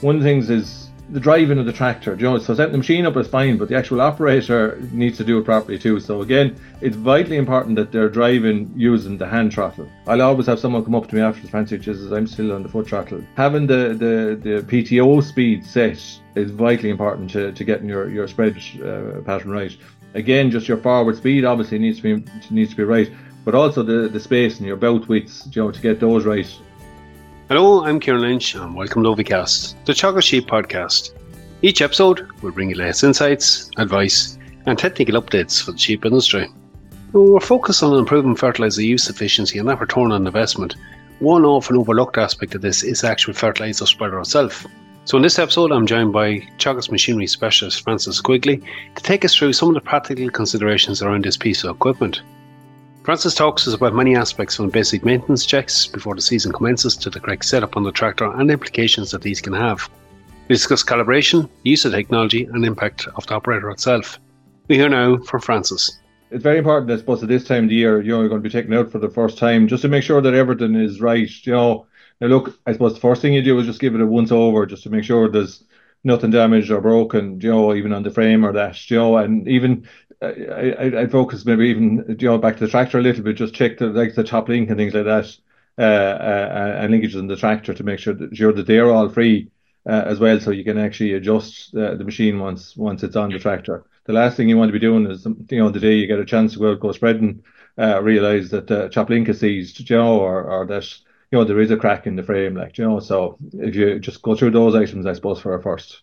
one of the things is the driving of the tractor. You know, so setting the machine up is fine, but the actual operator needs to do it properly too. So again, it's vitally important that they're driving using the hand throttle. I'll always have someone come up to me after the fancy says I'm still on the foot throttle. Having the, the, the PTO speed set is vitally important to, to getting your, your spread uh, pattern right. Again, just your forward speed obviously needs to be needs to be right, but also the, the space and your belt widths, you know, to get those right Hello, I'm Kieran Lynch and welcome to Ovicast, the Teagasc Sheep podcast. Each episode will bring you latest insights, advice, and technical updates for the sheep industry. We're focused on improving fertilizer use efficiency and that return on investment. One often overlooked aspect of this is the actual fertilizer spreader itself. So, in this episode, I'm joined by Teagasc Machinery Specialist Francis Quigley to take us through some of the practical considerations around this piece of equipment. Francis talks us about many aspects from basic maintenance checks before the season commences to the correct setup on the tractor and implications that these can have. We discuss calibration, use of technology, and impact of the operator itself. We hear now from Francis. It's very important, I suppose, at this time of the year, you know, you're going to be taken out for the first time, just to make sure that everything is right. You know, now look, I suppose the first thing you do is just give it a once over, just to make sure there's nothing damaged or broken, you know, even on the frame or that, you know, and even I, I, focus maybe even you know back to the tractor a little bit, just check the like the top link and things like that, uh, uh, and linkages in the tractor to make sure that sure that they're all free uh, as well, so you can actually adjust uh, the machine once once it's on the tractor. The last thing you want to be doing is you know the day you get a chance to go out go spreading, uh, realize that the top link is seized, you know, or or that you know there is a crack in the frame, like you know. So if you just go through those items, I suppose for a first.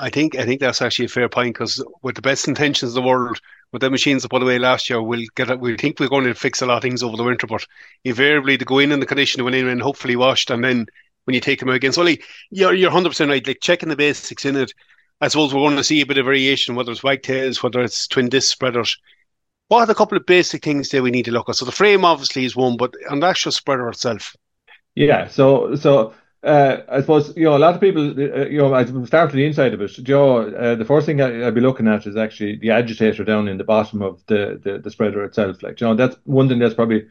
I think I think that's actually a fair point because with the best intentions in the world, with the machines put away last year, we'll get. We think we're going to fix a lot of things over the winter, but invariably to go in in the condition went in and hopefully washed, and then when you take them out again, so like, you're you're hundred percent right. Like checking the basics in it, I suppose we're going to see a bit of variation, whether it's wagtails, whether it's twin disc spreaders. What are the couple of basic things that we need to look at? So the frame obviously is one, but on the actual spreader itself. Yeah. So so uh, I suppose you know a lot of people. Uh, you know, I start to the inside of it. You know, uh, the first thing I, would be looking at is actually the agitator down in the bottom of the, the, the spreader itself. Like, you know, that's one thing that's probably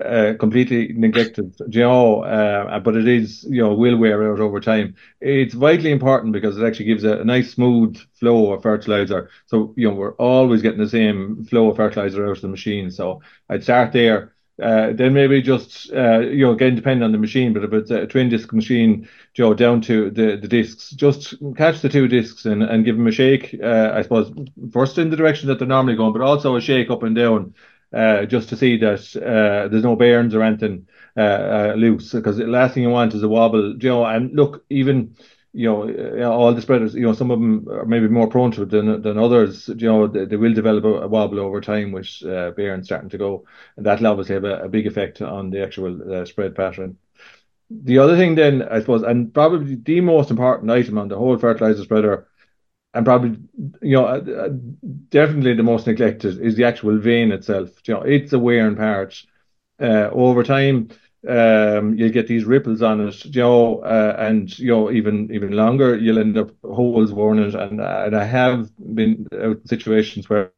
uh, completely neglected. You know, uh, but it is you know will wear out over time. It's vitally important because it actually gives a, a nice smooth flow of fertilizer. So you know we're always getting the same flow of fertilizer out of the machine. So I'd start there uh, then maybe just uh, you know again depending on the machine, but if it's a twin disc machine, you know down to the the discs, just catch the two discs and, and give them a shake. Uh, I suppose first in the direction that they're normally going, but also a shake up and down, uh, just to see that uh, there's no bearings or anything uh, loose. Because the last thing you want is a wobble. You know, and look even you know, all the spreaders, you know, some of them are maybe more prone to it than than others. You know, they, they will develop a, wobble over time, which uh, starting to go, and that'll obviously have a, a big effect on the actual uh, spread pattern. The other thing, then, I suppose, and probably the most important item on the whole fertilizer spreader, and probably, you know, uh, uh definitely the most neglected is the actual vane itself. You know, it's a wear and part. Uh, over time, um, you'll get these ripples on it, you know, uh, and you know even even longer, you'll end up holes worn it, and and I have been out situations where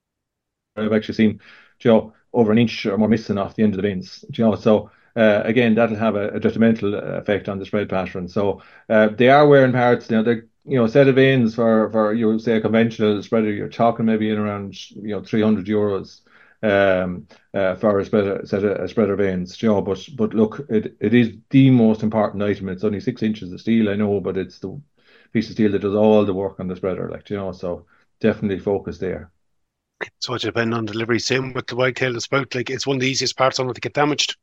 I've actually seen, you know, over an inch or more missing off the end of the bins, you know, so. Uh, again, that'll have a, a, detrimental effect on the spread pattern. So uh, they are wearing parts. Know, they're you know set of vanes for for you say a conventional spreader. You're talking maybe in around you know 300 euros um, uh, for a spreader, set a, a spreader vanes, you know, but but look, it, it is the most important item. It's only six inches of steel, I know, but it's the piece of steel that does all the work on the spreader, like you know, so definitely focus there. So it depends on delivery. Same with the white wagtail spout, like it's one of the easiest parts on it to get damaged.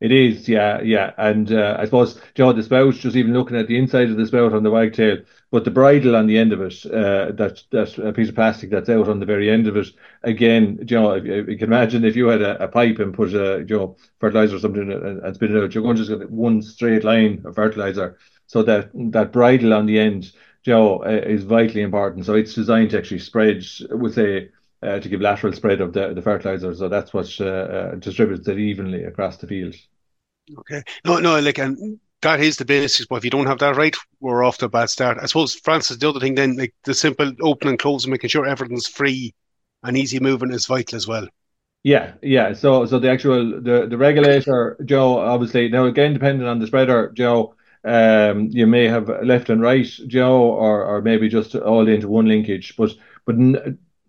It is, yeah, yeah, and uh, I suppose know the spout. Just even looking at the inside of the spout on the wagtail, but the bridle on the end of it, uh, that that's a piece of plastic that's out on the very end of it. Again, if you can imagine if you had a, a, pipe and put a you know fertilizer or something and, and spin it out, you're going to just get one straight line of fertilizer. So that that bridle on the end, know, uh, is vitally important. So it's designed to actually spread with a uh, to give lateral spread of the, the fertilizer. So that's what uh, uh, distributes it evenly across the field. Okay. No, no, like, and that is the basics. But if you don't have that right, we're off to a bad start. I suppose, Francis, the other thing then, like the simple open and close and making sure everything's free and easy moving is vital as well. Yeah, yeah. So, so the actual the the regulator, Joe, obviously now again depending on the spreader, Joe. um, you may have left and right, Joe, or or maybe just all into one linkage. But but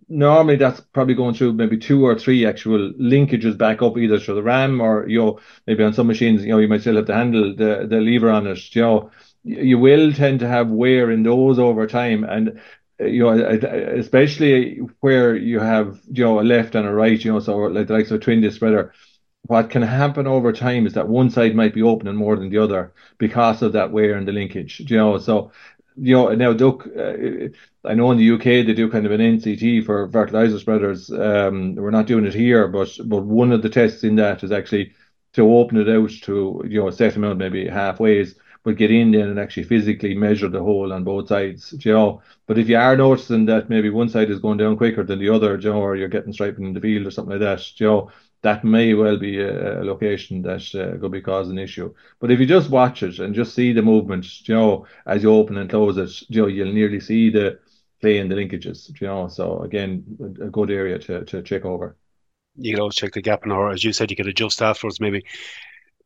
normally that's probably going through maybe two or three actual linkages back up either through the RAM or you know maybe on some machines you know you might still have to handle the the lever on it. You know you will tend to have wear in those over time and you know, especially where you have, you know, a left and a right, you know, so like the likes of a twin disc spreader, what can happen over time is that one side might be opening more than the other because of that wear and the linkage, you know. So, you know, now look, uh, I know in the UK they do kind of an NCT for fertilizer spreaders. Um, we're not doing it here, but but one of the tests in that is actually to open it out to you know a set amount, maybe halfways but get in there and actually physically measure the hole on both sides, you know. But if you are noticing that maybe one side is going down quicker than the other, you know, or you're getting striping in the field or something like that, you know, that may well be a, a location that uh, could be causing an issue. But if you just watch it and just see the movement, you know, as you open and close it, you know, you'll nearly see the play in the linkages, you know. So again, a, good area to, to check over. You can always check the gap in or as you said, you can adjust afterwards maybe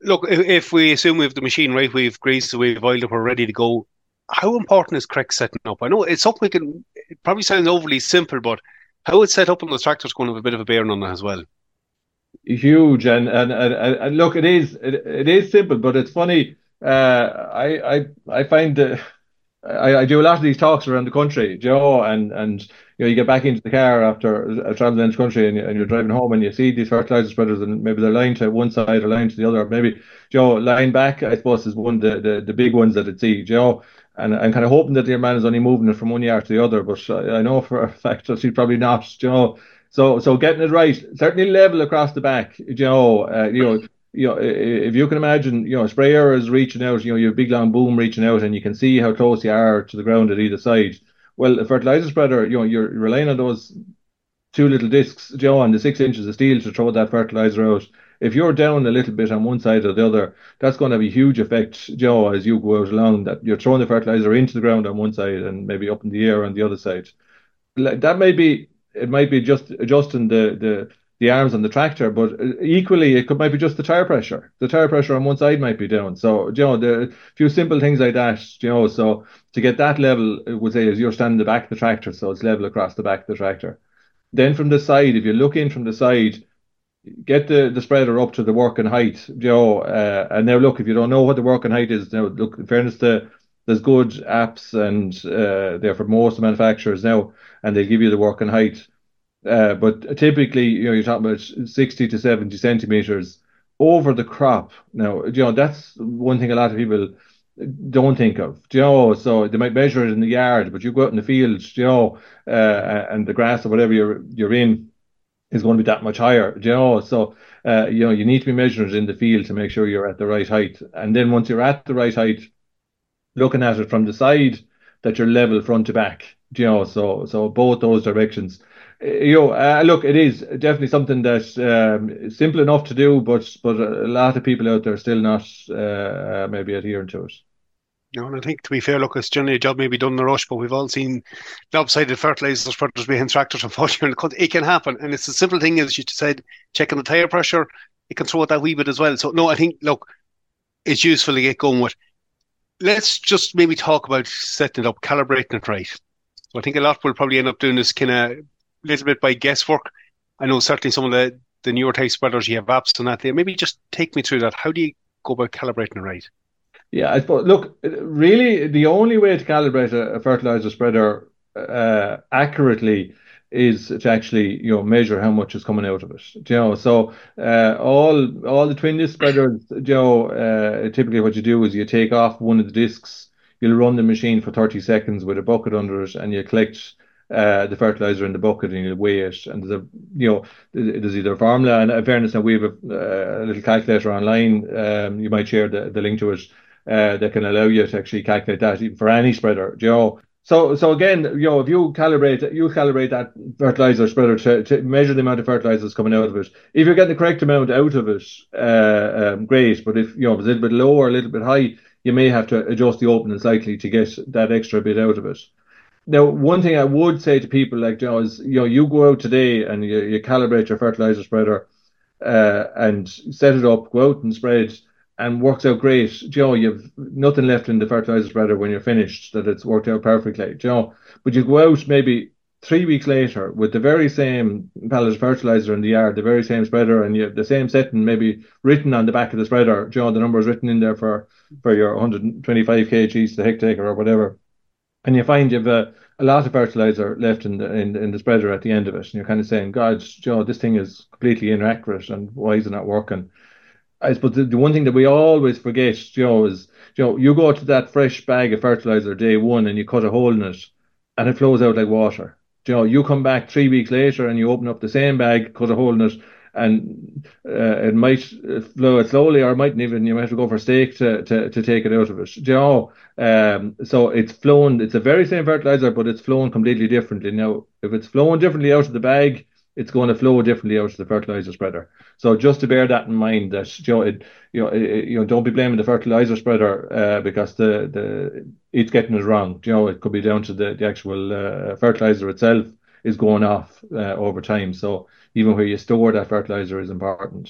look, if, if, we assume we have the machine right, we've greased, we've oiled up, we're ready to go. How important is correct setting up? I know it's something we can. It probably sounds overly simple, but how it's set up on the tractor is going to have a bit of a bearing on that as well. Huge, and and and, and look, it is it, it is simple, but it's funny. Uh, I I I find. I, I do a lot of these talks around the country, Joe, and and you know you get back into the car after traveling into country and, and you're driving home and you see these fertilizer spreaders and maybe they're lying to one side or lying to the other. Maybe Joe lying back, I suppose, is one of the, the, the big ones that I'd see, Joe. And I'm kind of hoping that your man is only moving it from one yard to the other, but I, know for a fact that he's probably not, Joe. So so getting it right, certainly level across the back, Joe. Uh, you know you know, if you can imagine, you know, a sprayer is reaching out, you know, you a big long boom reaching out, and you can see how close you are to the ground at either side. Well, a fertilizer spreader, you know, you're relying on those two little discs, you know, and the six inches of steel to throw that fertilizer out. If you're down a little bit on one side or the other, that's going to have a huge effect, you know, as you go out along. That you're throwing the fertilizer into the ground on one side and maybe up in the air on the other side. That may be, it might be just adjusting the the the arms on the tractor, but equally it could might be just the tire pressure. The tire pressure on one side might be down. So you know, the few simple things like that. You know, so to get that level, it would say is you're standing the back of the tractor, so it's level across the back of the tractor. Then from the side, if you look in from the side, get the, the spreader up to the working height, you know, uh, and now look, if you don't know what the working height is, now look, in fairness to there's good apps and uh, they're for most manufacturers now, and they give you the working height. Uh, but typically, you know, you're talking about 60 to 70 centimeters over the crop. Now, you know, that's one thing a lot of people don't think of. You know, so they might measure it in the yard, but you go out in the field, you know, uh, and the grass or whatever you're you're in is going to be that much higher. You know, so uh, you know you need to be measuring it in the field to make sure you're at the right height. And then once you're at the right height, looking at it from the side, that you're level front to back. You know, so so both those directions you know, uh, look, it is definitely something that's um, simple enough to do, but but a lot of people out there still not uh, maybe adhering to it. No, and I think to be fair, look, it's generally a job maybe done in a rush, but we've all seen lopsided fertilizers spreaders behind tractors, unfortunately. It can happen. And it's a simple thing, as you said, checking the tyre pressure, it can throw it that wee bit as well. So, no, I think, look, it's useful to get going with. Let's just maybe talk about setting it up, calibrating it right. So I think a lot will probably end up doing this kind of little bit by guesswork. I know certainly some of the, the newer type spreaders, you have apps on that there. Maybe just take me through that. How do you go about calibrating it right? Yeah, I suppose, look, really the only way to calibrate a, a fertilizer spreader uh, accurately is to actually you know measure how much is coming out of it. You know, so uh, all all the twin disc spreaders, you know, uh, typically what you do is you take off one of the discs, you'll run the machine for 30 seconds with a bucket under it, and you collect uh, the fertilizer in the bucket and you weigh it. And there's a, you know, there's either a formula and in fairness, and we have a, a little calculator online. Um, you might share the, the link to it uh, that can allow you to actually calculate that even for any spreader. You know, so so again, you know, if you calibrate you calibrate that fertilizer spreader to, to measure the amount of fertilizers coming out of it. If you're getting the correct amount out of it, uh, um, great. But if you know it's a little bit low or a little bit high, you may have to adjust the opening slightly to get that extra bit out of it. Now, one thing I would say to people like you know is you know you go out today and you, you calibrate your fertilizer spreader uh, and set it up, go out and spread, and works out great. Joe, you've nothing left in the fertilizer spreader when you're finished, that it's worked out perfectly. Joe, but you go out maybe three weeks later with the very same pallet of fertilizer in the yard, the very same spreader, and you have the same setting maybe written on the back of the spreader. Joe, the number is written in there for, for your 125 kgs to hectare or whatever. And you find you've a, a lot of fertilizer left in the in, in the spreader at the end of it. And you're kind of saying, God, Joe, this thing is completely inaccurate and why is it not working? I suppose the, the one thing that we always forget, Joe, is you know, you go to that fresh bag of fertilizer day one and you cut a hole in it and it flows out like water. You know, you come back three weeks later and you open up the same bag, cut a hole in it, and uh, it might flow it slowly, or it mightn't even. You might have to go for stake to, to, to take it out of it. You know, um, so it's flown. It's a very same fertilizer, but it's flown completely differently. Now, if it's flown differently out of the bag, it's going to flow differently out of the fertilizer spreader. So just to bear that in mind, that you know, it, you know, it, you know, don't be blaming the fertilizer spreader uh, because the the it's getting it wrong. You know, it could be down to the the actual uh, fertilizer itself is going off uh, over time. So even where you store that fertilizer is important.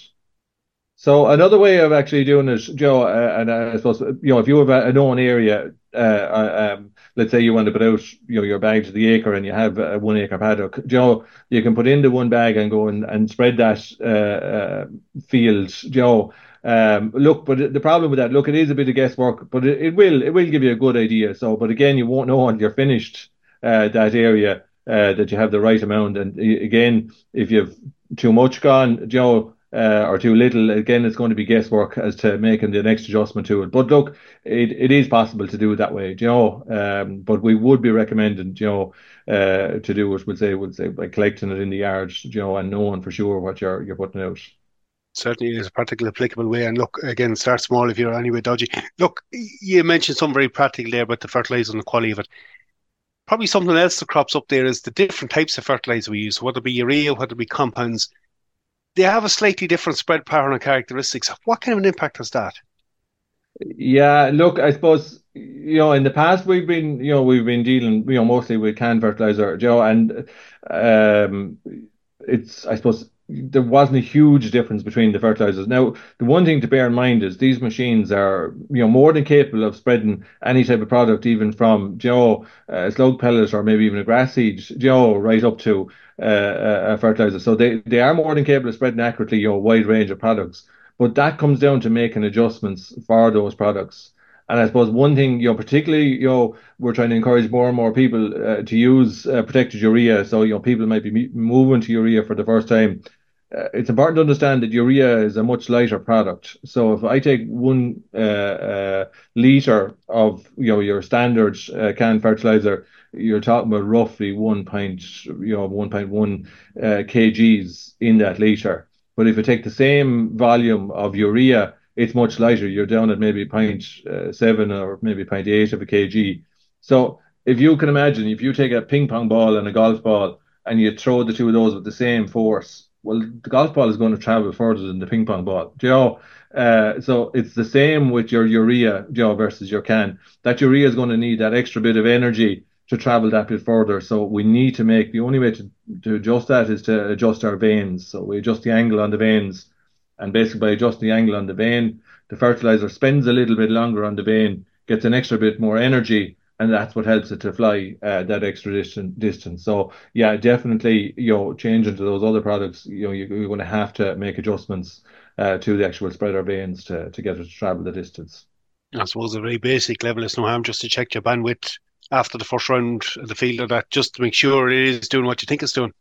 So another way of actually doing it, Joe, uh, and I suppose you know if you have a, known area, uh, uh, um, let's say you want to put out you know your bag to the acre and you have a one acre paddock, Joe, you can put into one bag and go and, and spread that uh, uh, field, Joe. Um, look, but the problem with that, look, it is a bit of guesswork, but it, it will it will give you a good idea. So, but again, you won't know until you're finished uh, that area uh, that you have the right amount. And again, if you've too much gone, Joe, uh, or too little, again, it's going to be guesswork as to making the next adjustment to it. But look, it, it is possible to do it that way, you know. Um, but we would be recommending, you know, uh, to do what we'd say, would say by collecting it in the yards, you know, and knowing for sure what you're you're putting out. Certainly is a practical, applicable way. And look, again, start small if you're anyway dodgy. Look, you mentioned something very practical there about the fertilizer and the quality of it probably something else that crops up there is the different types of fertilizer we use, whether it be urea, whether it be compounds. They have a slightly different spread pattern and characteristics. What kind of an impact has that? Yeah, look, I suppose you know in the past we've been you know we've been dealing you know mostly with canned fertilizer, Joe, and um, it's I suppose there wasn't a huge difference between the fertilizers. Now, the one thing to bear in mind is these machines are, you know, more than capable of spreading any type of product, even from Joe uh, slug pellet or maybe even a grass seed, Joe, right up to uh, a fertilizer. So they, they are more than capable of spreading accurately, you know, a wide range of products. But that comes down to making adjustments for those products. And I suppose one thing, you know, particularly, you know, we're trying to encourage more and more people uh, to use uh, protected urea. So, you know, people might be moving to urea for the first time. Uh, it's important to understand that urea is a much lighter product. So if I take one uh, uh, liter of, you know, your standard uh, canned fertilizer, you're talking about roughly one point, you know, 1.1 kgs in that liter. But if you take the same volume of urea, it's much lighter. You're down at maybe 0.7 uh, or maybe 0.8 of a kg. So if you can imagine, if you take a ping pong ball and a golf ball and you throw the two of those with the same force, well, the golf ball is going to travel further than the ping pong ball. Do you know? Uh, so it's the same with your urea, you know, versus your can. That urea is going to need that extra bit of energy to travel that bit further. So we need to make the only way to, to adjust that is to adjust our vanes. So we adjust the angle on the vanes and basically by adjusting the angle on the vane, the fertilizer spends a little bit longer on the vane, gets an extra bit more energy, and that's what helps it to fly uh, that extra distance. So yeah, definitely, you know, changing to those other products, you know, you're going to have to make adjustments uh, to the actual spreader vanes to to get it to travel the distance. I suppose a very basic level is no harm just to check your bandwidth after the first round of the field of that, just to make sure it is doing what you think it's doing.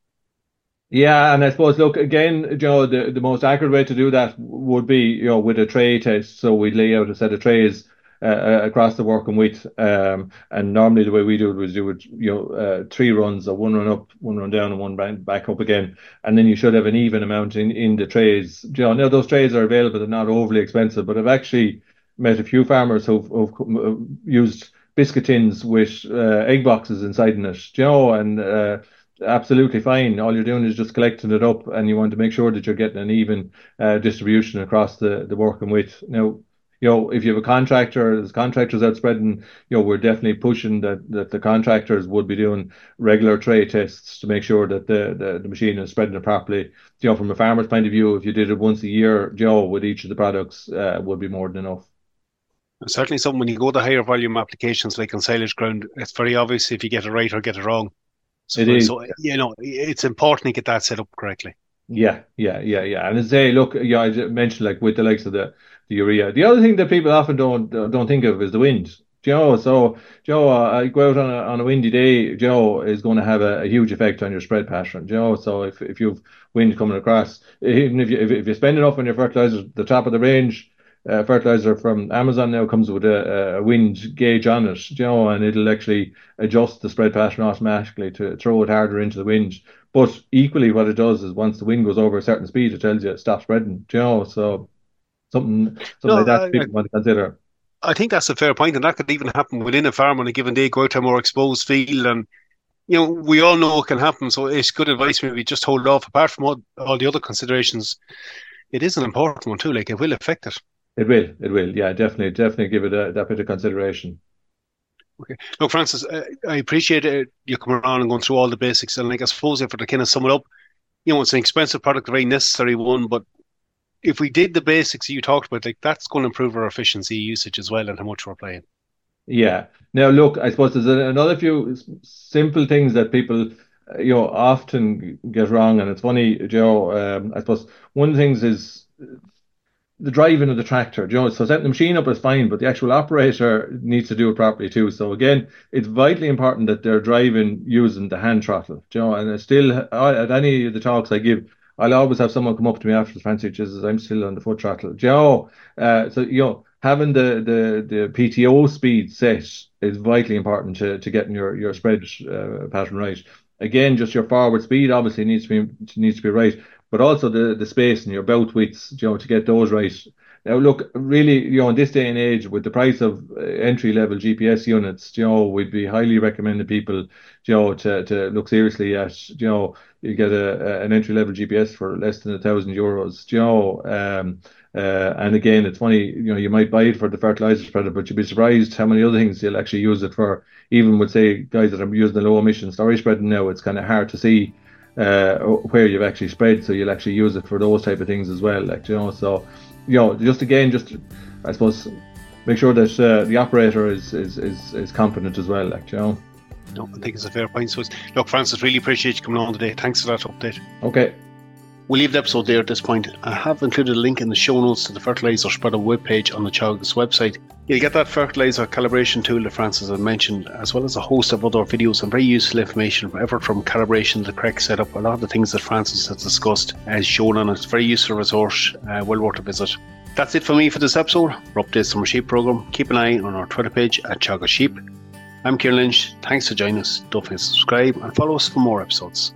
Yeah, and I suppose look again, you know, the, the most accurate way to do that would be, you know, with a tray test. So we lay out a set of trays uh, uh, across the working width, um, and normally the way we do it was do it, you know, uh, three runs, or one run up, one run down, and one back up again, and then you should have an even amount in in the trays. You know, now those trays are available; they're not overly expensive, but I've actually met a few farmers who've, who've uh, used biscuit tins with uh, egg boxes inside in it, you know, and uh, absolutely fine. All you're doing is just collecting it up, and you want to make sure that you're getting an even uh, distribution across the the working width. Now, you know, if you have a contractor, there's contractors out spreading, you know, we're definitely pushing that, that the contractors would be doing regular tray tests to make sure that the, the, the machine is spreading it properly. You know, from a farmer's point of view, if you did it once a year, you know, with each of the products, uh, would be more than enough. certainly something when you go to higher volume applications like on silage ground, it's very obvious if you get it right or get it wrong. So, It is. so you know, it's important to get that set up correctly. Yeah, yeah, yeah, yeah. And as they look, yeah, I mentioned like with the likes of the the urea. The other thing that people often don't don't think of is the wind. Joe, so Joe, uh, I go out on a on a windy day. Joe is going to have a, a huge effect on your spread pattern. Joe, so if if you've wind coming across, even if you if, if you spend enough on your fertilizer, the top of the range uh, fertilizer from Amazone now comes with a, a wind gauge on it, you know, and it'll actually adjust the spread pattern automatically to throw it harder into the wind. But equally, what it does is once the wind goes over a certain speed, it tells you stop spreading, you know. So something something No, like that I, people want to consider. I think that's a fair point, and that could even happen within a farm on a given day. Go out to a more exposed field, and you know we all know it can happen. So it's good advice. Maybe just hold off. Apart from all, all the other considerations, it is an important one too. Like it will affect it. It will, it will, yeah, definitely, definitely give it a, that bit of consideration. Okay. Look, Francis, uh, I appreciate it, you coming around and going through all the basics. And like I suppose if to kind of sum it up, you know, it's an expensive product, a very necessary one, but if we did the basics you talked about, like that's going to improve our efficiency usage as well and how much we're playing. Yeah. Now, look, I suppose there's another few simple things that people, uh, you know, often get wrong, and it's funny, Joe. Um, I suppose one of the things is the driving of the tractor. You know, so setting the machine up is fine, but the actual operator needs to do it properly too. So again, it's vitally important that they're driving using the hand throttle. You know, and still I- at any of the talks I give, I'll always have someone come up to me after the fancy says I'm still on the foot throttle. You know, uh, so you know having the the the PTO speed set is vitally important to to getting your your spread uh, pattern right. Again, just your forward speed obviously needs to be needs to be right, but also the the space and your belt widths, you know, to get those right. Now, look, really, you know, in this day and age, with the price of uh, entry level GPS units, you know, we'd be highly recommending people, you know, to to look seriously at, you know, you get a, a- an entry level GPS for less than a thousand euros, you know. Um, uh, and again, it's funny, you know, you might buy it for the fertilizer spreader, but you'd be surprised how many other things you'll actually use it for. Even with say guys that are using the low emission storage spreading now, it's kind of hard to see uh, where you've actually spread, so you'll actually use it for those type of things as well. Like you know, so you know, just again, just I suppose make sure that uh, the operator is, is is is competent as well. Like you know, No, I think it's a fair point. So, look, Francis, really appreciate you coming on today. Thanks for that update. okay, We'll leave the episode there at this point. I have included a link in the show notes to the fertilizer spreader webpage on the Teagasc website. You'll get that fertilizer calibration tool that Francis had mentioned, as well as a host of other videos and very useful information, ever from calibration to the correct setup. A lot of the things that Francis has discussed as shown on it. Very useful resource, uh, well worth a visit. That's it for me for this episode. For updates on sheep program, keep an eye on our Twitter page at Teagasc Sheep. I'm Kieran Lynch. Thanks for joining us. Don't forget to subscribe and follow us for more episodes.